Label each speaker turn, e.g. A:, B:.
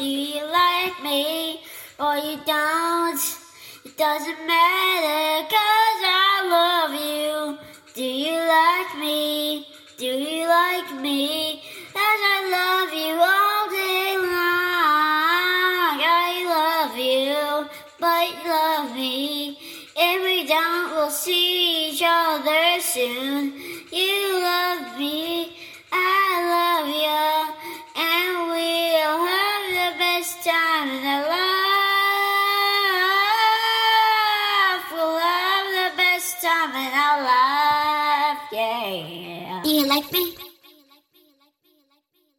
A: Do you like me or you don't? It doesn't matter cause I love you. Do you like me? Do you like me? As I love you all day long. I love you, but you love me. And we don't, we'll see each other soon. You This time in the life, We'll have the best time in our life, yeah. Do
B: you like me?